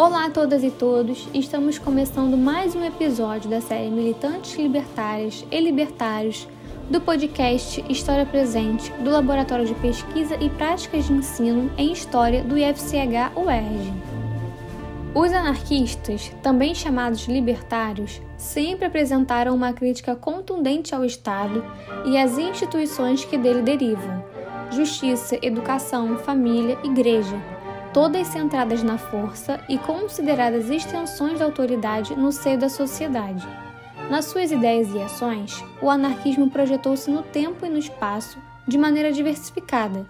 Olá a todas e todos, estamos começando mais um episódio da série Militantes Libertárias e Libertários do podcast História Presente do Laboratório de Pesquisa e Práticas de Ensino em História do IFCH UERJ. Os anarquistas, também chamados libertários, sempre apresentaram uma crítica contundente ao Estado e às instituições que dele derivam: justiça, educação, família, igreja todas centradas na força e consideradas extensões da autoridade no seio da sociedade. Nas suas ideias e ações, o anarquismo projetou-se no tempo e no espaço de maneira diversificada,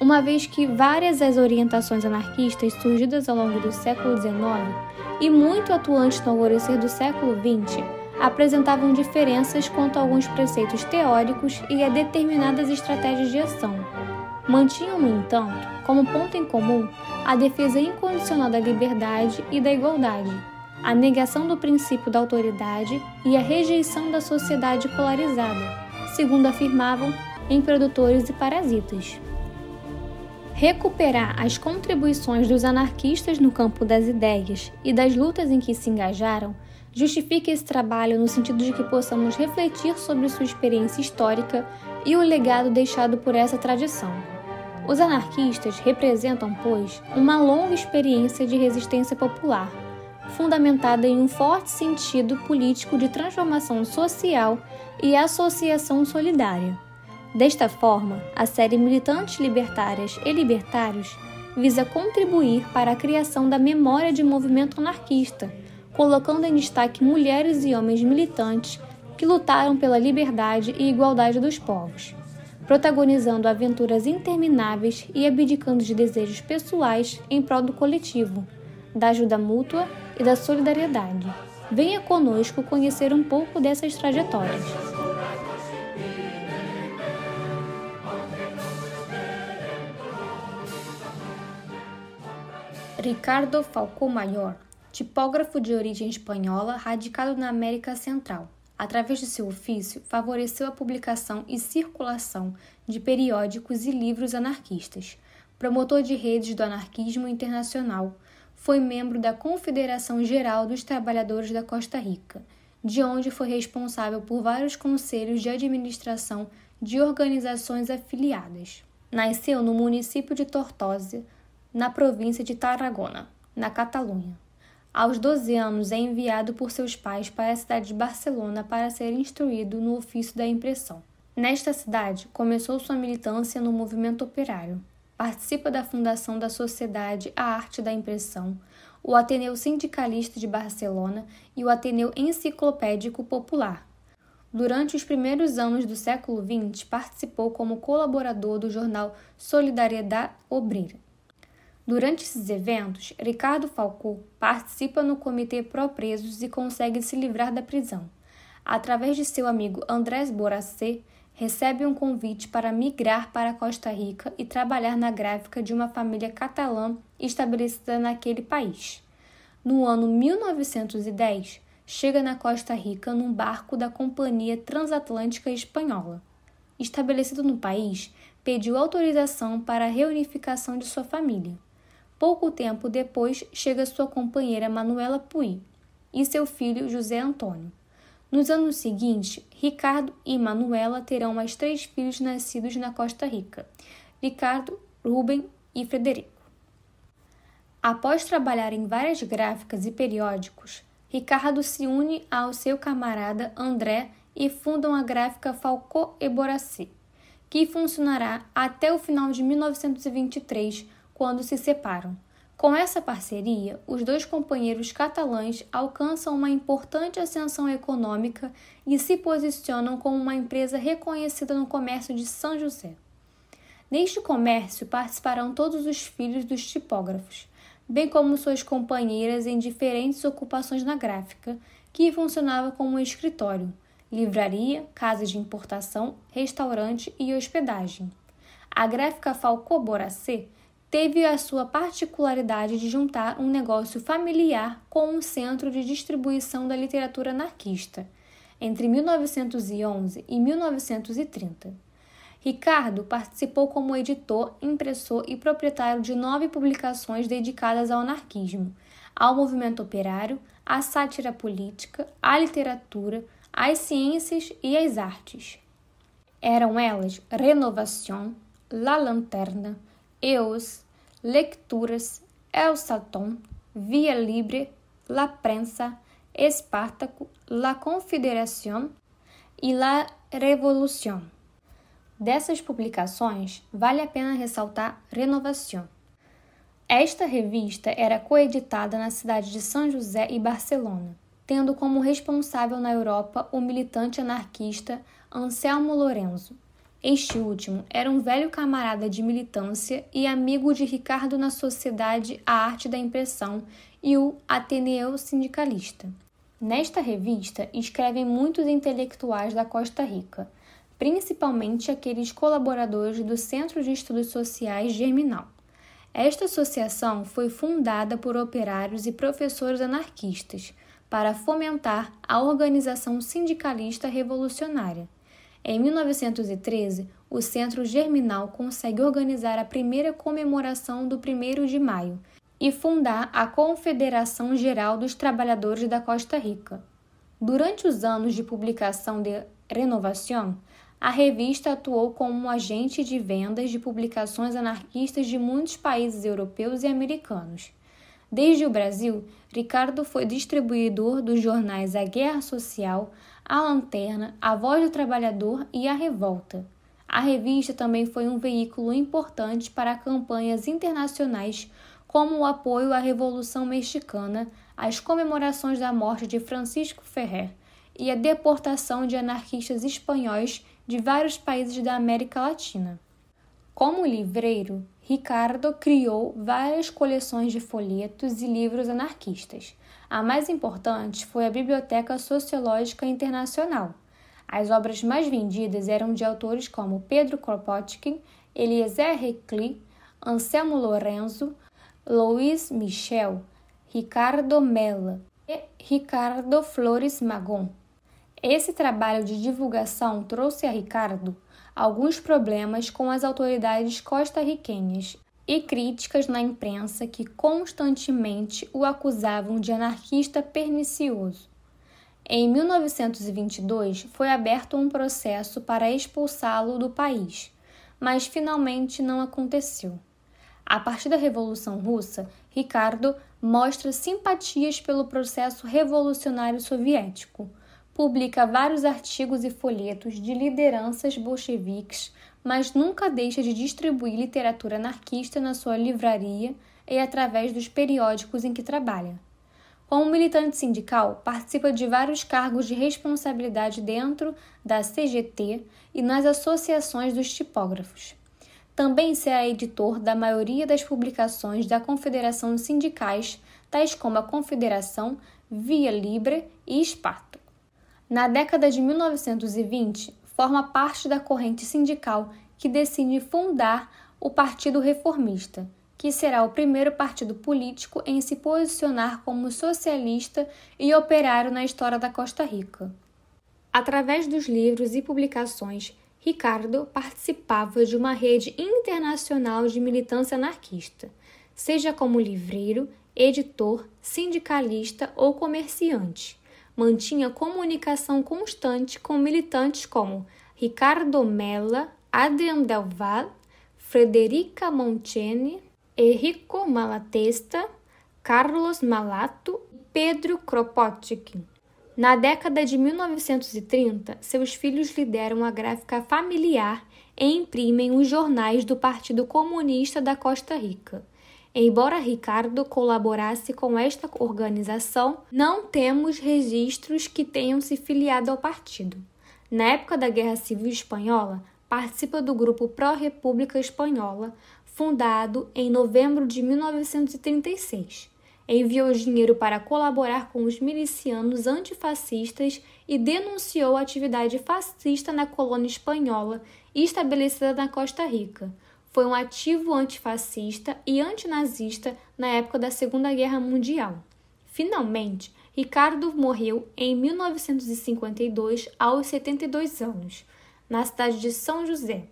uma vez que várias as orientações anarquistas surgidas ao longo do século XIX e muito atuantes no alvorecer do século XX apresentavam diferenças quanto a alguns preceitos teóricos e a determinadas estratégias de ação. Mantinham, no entanto, como ponto em comum a defesa incondicional da liberdade e da igualdade, a negação do princípio da autoridade e a rejeição da sociedade polarizada, segundo afirmavam em Produtores e Parasitas. Recuperar as contribuições dos anarquistas no campo das ideias e das lutas em que se engajaram justifica esse trabalho no sentido de que possamos refletir sobre sua experiência histórica e o legado deixado por essa tradição. Os anarquistas representam, pois, uma longa experiência de resistência popular, fundamentada em um forte sentido político de transformação social e associação solidária. Desta forma, a série Militantes Libertárias e Libertários visa contribuir para a criação da memória de movimento anarquista, colocando em destaque mulheres e homens militantes que lutaram pela liberdade e igualdade dos povos protagonizando aventuras intermináveis e abdicando de desejos pessoais em prol do coletivo, da ajuda mútua e da solidariedade. Venha conosco conhecer um pouco dessas trajetórias. Ricardo Falcó Maior, tipógrafo de origem espanhola radicado na América Central através de seu ofício, favoreceu a publicação e circulação de periódicos e livros anarquistas. Promotor de redes do anarquismo internacional, foi membro da Confederação Geral dos Trabalhadores da Costa Rica, de onde foi responsável por vários conselhos de administração de organizações afiliadas. Nasceu no município de Tortosa, na província de Tarragona, na Catalunha. Aos 12 anos, é enviado por seus pais para a cidade de Barcelona para ser instruído no ofício da impressão. Nesta cidade, começou sua militância no movimento operário. Participa da fundação da Sociedade A Arte da Impressão, o Ateneu Sindicalista de Barcelona e o Ateneu Enciclopédico Popular. Durante os primeiros anos do século XX, participou como colaborador do jornal Solidariedade Obreira. Durante esses eventos, Ricardo Falcó participa no comitê pró-presos e consegue se livrar da prisão. Através de seu amigo Andrés Boracé, recebe um convite para migrar para Costa Rica e trabalhar na gráfica de uma família catalã estabelecida naquele país. No ano 1910, chega na Costa Rica num barco da Companhia Transatlântica Espanhola. Estabelecido no país, pediu autorização para a reunificação de sua família. Pouco tempo depois chega sua companheira Manuela Puy e seu filho José Antônio. Nos anos seguintes, Ricardo e Manuela terão mais três filhos nascidos na Costa Rica: Ricardo, Rubem e Frederico. Após trabalhar em várias gráficas e periódicos, Ricardo se une ao seu camarada André e fundam a gráfica Falcó e Boracé, que funcionará até o final de 1923 quando se separam. Com essa parceria, os dois companheiros catalães alcançam uma importante ascensão econômica e se posicionam como uma empresa reconhecida no comércio de São José. Neste comércio participarão todos os filhos dos tipógrafos, bem como suas companheiras em diferentes ocupações na gráfica, que funcionava como um escritório, livraria, casa de importação, restaurante e hospedagem. A gráfica Falcó Boracé teve a sua particularidade de juntar um negócio familiar com um centro de distribuição da literatura anarquista, entre 1911 e 1930. Ricardo participou como editor, impressor e proprietário de nove publicações dedicadas ao anarquismo, ao movimento operário, à sátira política, à literatura, às ciências e às artes. Eram elas Renovação, La Lanterna, EOS, Lecturas, El Salton, Via Libre, La Prensa, Espartaco, La Confederación e La Revolución. Dessas publicações, vale a pena ressaltar Renovação. Esta revista era coeditada na cidade de São José e Barcelona, tendo como responsável na Europa o militante anarquista Anselmo Lorenzo. Este último era um velho camarada de militância e amigo de Ricardo na Sociedade A Arte da Impressão e o Ateneu Sindicalista. Nesta revista escrevem muitos intelectuais da Costa Rica, principalmente aqueles colaboradores do Centro de Estudos Sociais Germinal. Esta associação foi fundada por operários e professores anarquistas para fomentar a organização sindicalista revolucionária. Em 1913, o Centro Germinal consegue organizar a primeira comemoração do 1 de maio e fundar a Confederação Geral dos Trabalhadores da Costa Rica. Durante os anos de publicação de Renovação, a revista atuou como um agente de vendas de publicações anarquistas de muitos países europeus e americanos. Desde o Brasil, Ricardo foi distribuidor dos jornais A Guerra Social, A Lanterna, A Voz do Trabalhador e A Revolta. A revista também foi um veículo importante para campanhas internacionais como o apoio à Revolução Mexicana, as comemorações da morte de Francisco Ferrer e a deportação de anarquistas espanhóis de vários países da América Latina. Como livreiro, Ricardo criou várias coleções de folhetos e livros anarquistas. A mais importante foi a Biblioteca Sociológica Internacional. As obras mais vendidas eram de autores como Pedro Kropotkin, Eliezer Recli, Anselmo Lorenzo, Louis Michel, Ricardo Mella e Ricardo Flores Magon. Esse trabalho de divulgação trouxe a Ricardo alguns problemas com as autoridades costarriquenhas e críticas na imprensa que constantemente o acusavam de anarquista pernicioso. Em 1922, foi aberto um processo para expulsá-lo do país, mas finalmente não aconteceu. A partir da Revolução Russa, Ricardo mostra simpatias pelo processo revolucionário soviético publica vários artigos e folhetos de lideranças bolcheviques, mas nunca deixa de distribuir literatura anarquista na sua livraria e através dos periódicos em que trabalha. Como militante sindical, participa de vários cargos de responsabilidade dentro da CGT e nas associações dos tipógrafos. Também será editor da maioria das publicações da Confederação de Sindicais, tais como a Confederação, Via Libre e Esparta. Na década de 1920, forma parte da corrente sindical que decide fundar o Partido Reformista, que será o primeiro partido político em se posicionar como socialista e operário na história da Costa Rica. Através dos livros e publicações, Ricardo participava de uma rede internacional de militância anarquista, seja como livreiro, editor, sindicalista ou comerciante mantinha comunicação constante com militantes como Ricardo Mella, Adrian Delval, Frederica Monteni, Enrico Malatesta, Carlos Malato e Pedro Kropotkin. Na década de 1930, seus filhos lideram a gráfica familiar e imprimem os jornais do Partido Comunista da Costa Rica. Embora Ricardo colaborasse com esta organização, não temos registros que tenham se filiado ao partido. Na época da Guerra Civil Espanhola, participa do grupo Pró-República Espanhola, fundado em novembro de 1936. Enviou dinheiro para colaborar com os milicianos antifascistas e denunciou a atividade fascista na colônia espanhola estabelecida na Costa Rica foi um ativo antifascista e antinazista na época da Segunda Guerra Mundial. Finalmente, Ricardo morreu em 1952 aos 72 anos, na cidade de São José,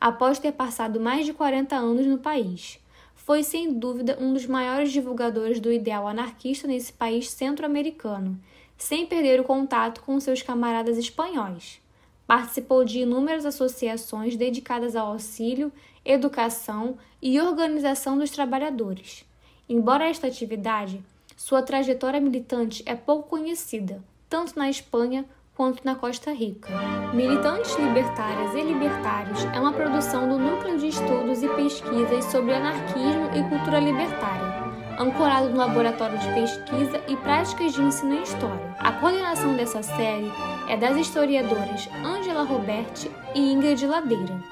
após ter passado mais de 40 anos no país. foi sem dúvida um dos maiores divulgadores do ideal anarquista nesse país centro-americano, sem perder o contato com seus camaradas espanhóis. Participou de inúmeras associações dedicadas ao auxílio, educação e organização dos trabalhadores. Embora esta atividade, sua trajetória militante é pouco conhecida, tanto na Espanha quanto na Costa Rica. Militantes Libertárias e Libertários é uma produção do Núcleo de Estudos e Pesquisas sobre Anarquismo e Cultura Libertária, ancorado no Laboratório de Pesquisa e Práticas de Ensino em História. A coordenação dessa série é das historiadoras Angela Roberti e Ingrid Ladeira.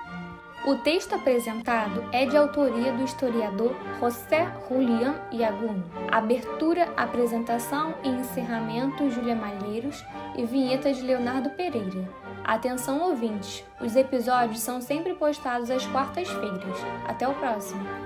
O texto apresentado é de autoria do historiador José Julián Iaguno. Abertura, apresentação e encerramento Júlia Malheiros e vinheta de Leonardo Pereira. Atenção ouvintes, os episódios são sempre postados às quartas-feiras. Até o próximo!